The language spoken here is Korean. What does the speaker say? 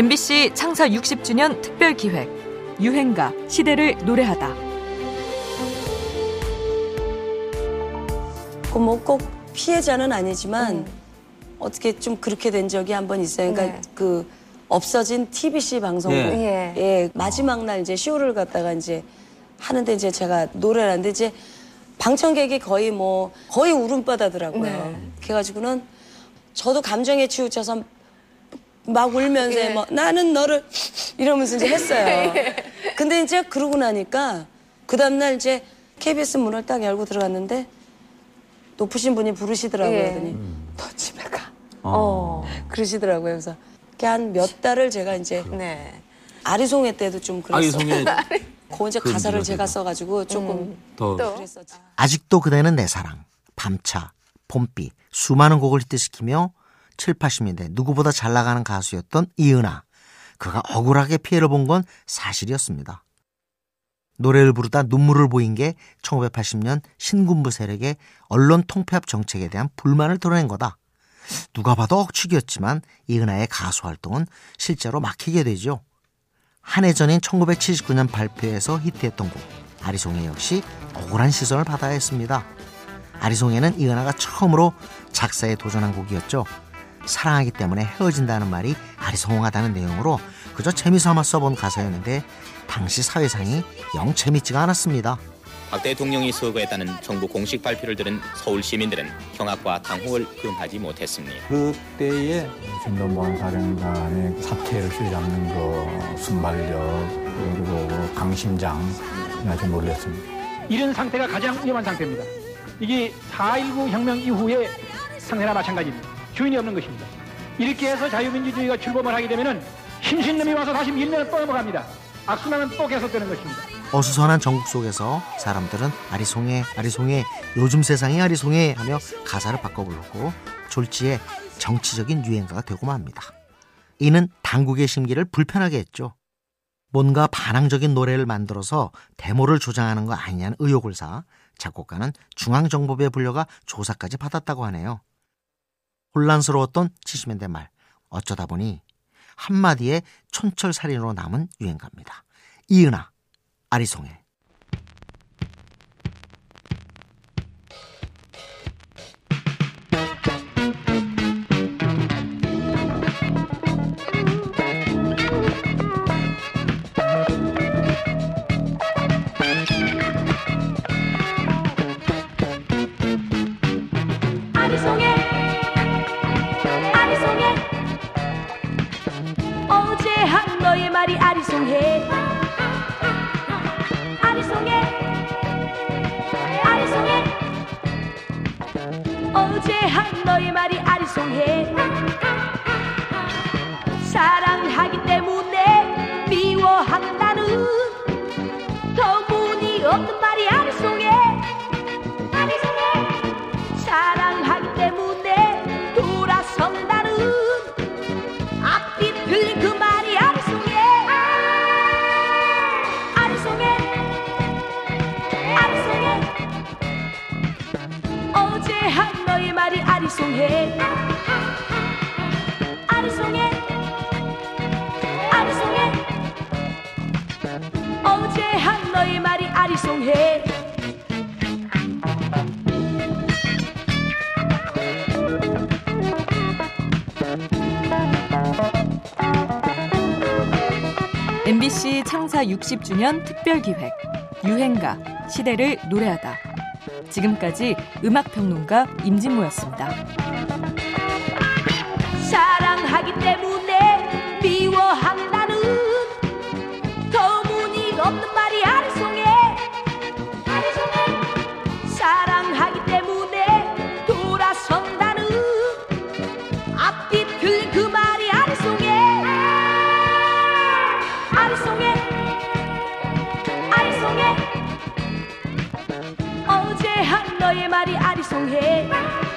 MBC 창사 60주년 특별 기획 유행가 시대를 노래하다. 뭐 꼭 피해자는 아니지만 어떻게 좀 그렇게 된 적이 한 번 있어요. 그러니까 네. 그 없어진 TBC 방송국 예. 예. 마지막 날 이제 쇼를 갖다가 이제 하는데 이제 제가 노래를 하는데 이제 방청객이 거의 뭐 거의 울음바다더라고요. 네. 그래가지고는 저도 감정에 치우쳐서 막 울면서 예. 뭐 나는 너를 이러면서 이제 했어요. 근데 이제 그러고 나니까 그 다음날 이제 KBS 문을 딱 열고 들어갔는데 높으신 분이 부르시더라고요. 예. 그러더니 너 집에 가. 어. 그러시더라고요. 그래서 한 몇 달을 제가 이제 네. 아리송회 때도 좀 그랬어요. 아이송에 그 이제 그 가사를 제가. 써가지고 조금 더 또. 그랬었지. 아직도 그대는 내 사랑, 밤차, 봄비 수많은 곡을 히트시키며 7, 80년대 누구보다 잘 나가는 가수였던 이은하. 그가 억울하게 피해를 본 건 사실이었습니다. 노래를 부르다 눈물을 보인 게 1980년 신군부 세력의 언론 통폐합 정책에 대한 불만을 드러낸 거다. 누가 봐도 억측이었지만 이은하의 가수 활동은 실제로 막히게 되죠. 한 해 전인 1979년 발표에서 히트했던 곡 아리송해 역시 억울한 시선을 받아야 했습니다. 아리송해는 이은하가 처음으로 작사에 도전한 곡이었죠. 사랑하기 때문에 헤어진다는 말이 아리송하다는 내용으로 그저 재미삼아 써본 가사였는데 당시 사회상이 영 재밌지가 않았습니다. 박 대통령이 서거했다는 정부 공식 발표를 들은 서울 시민들은 경악과 당혹을 금하지 못했습니다. 그때의 진동보안 사령관의 사태를 휘잡는 그 순발력 그리고 그 강심장 아주 놀랐습니다. 이런 상태가 가장 위험한 상태입니다. 이게 4.19 혁명 이후의 상태나 마찬가지입니다. 주인이 없는 것입니다. 이렇게 해서 자유민주주의가 출범을 하게 되면은 신신놈이 와서 다시 밀면 또 넘어갑니다. 악순환은 또 계속되는 것입니다. 어수선한 전국 속에서 사람들은 아리송해 아리송해 요즘 세상이 아리송해 하며 가사를 바꿔 불렀고 졸지에 정치적인 유행가가 되고 맙니다. 이는 당국의 심기를 불편하게 했죠. 뭔가 반항적인 노래를 만들어서 데모를 조장하는 거 아니냐는 의혹을 사 작곡가는 중앙정보부에 불려가 조사까지 받았다고 하네요. 혼란스러웠던 70년대 말 어쩌다 보니 한마디의 촌철살인으로 남은 유행가입니다. 이은하 아리송해 어제 한 너의 말이 아리송해? 사랑하기 때문에 미워한다는 터무니 없는 말이 아리송해? 아리송해. 사랑하기 때문에 돌아선다는 앞뒤 틀린 그 말이 아리송해? 아리송해. 아리송해. 어제 한 너의 말이 아리송해. 아리송해. 아리송해. 어제 한 너의 말이 아리송해. MBC 창사 60주년 특별 기획 유행가 시대를 노래하다. 지금까지 음악 평론가 임진모였습니다. 사랑하기 때문에 미워한 아리송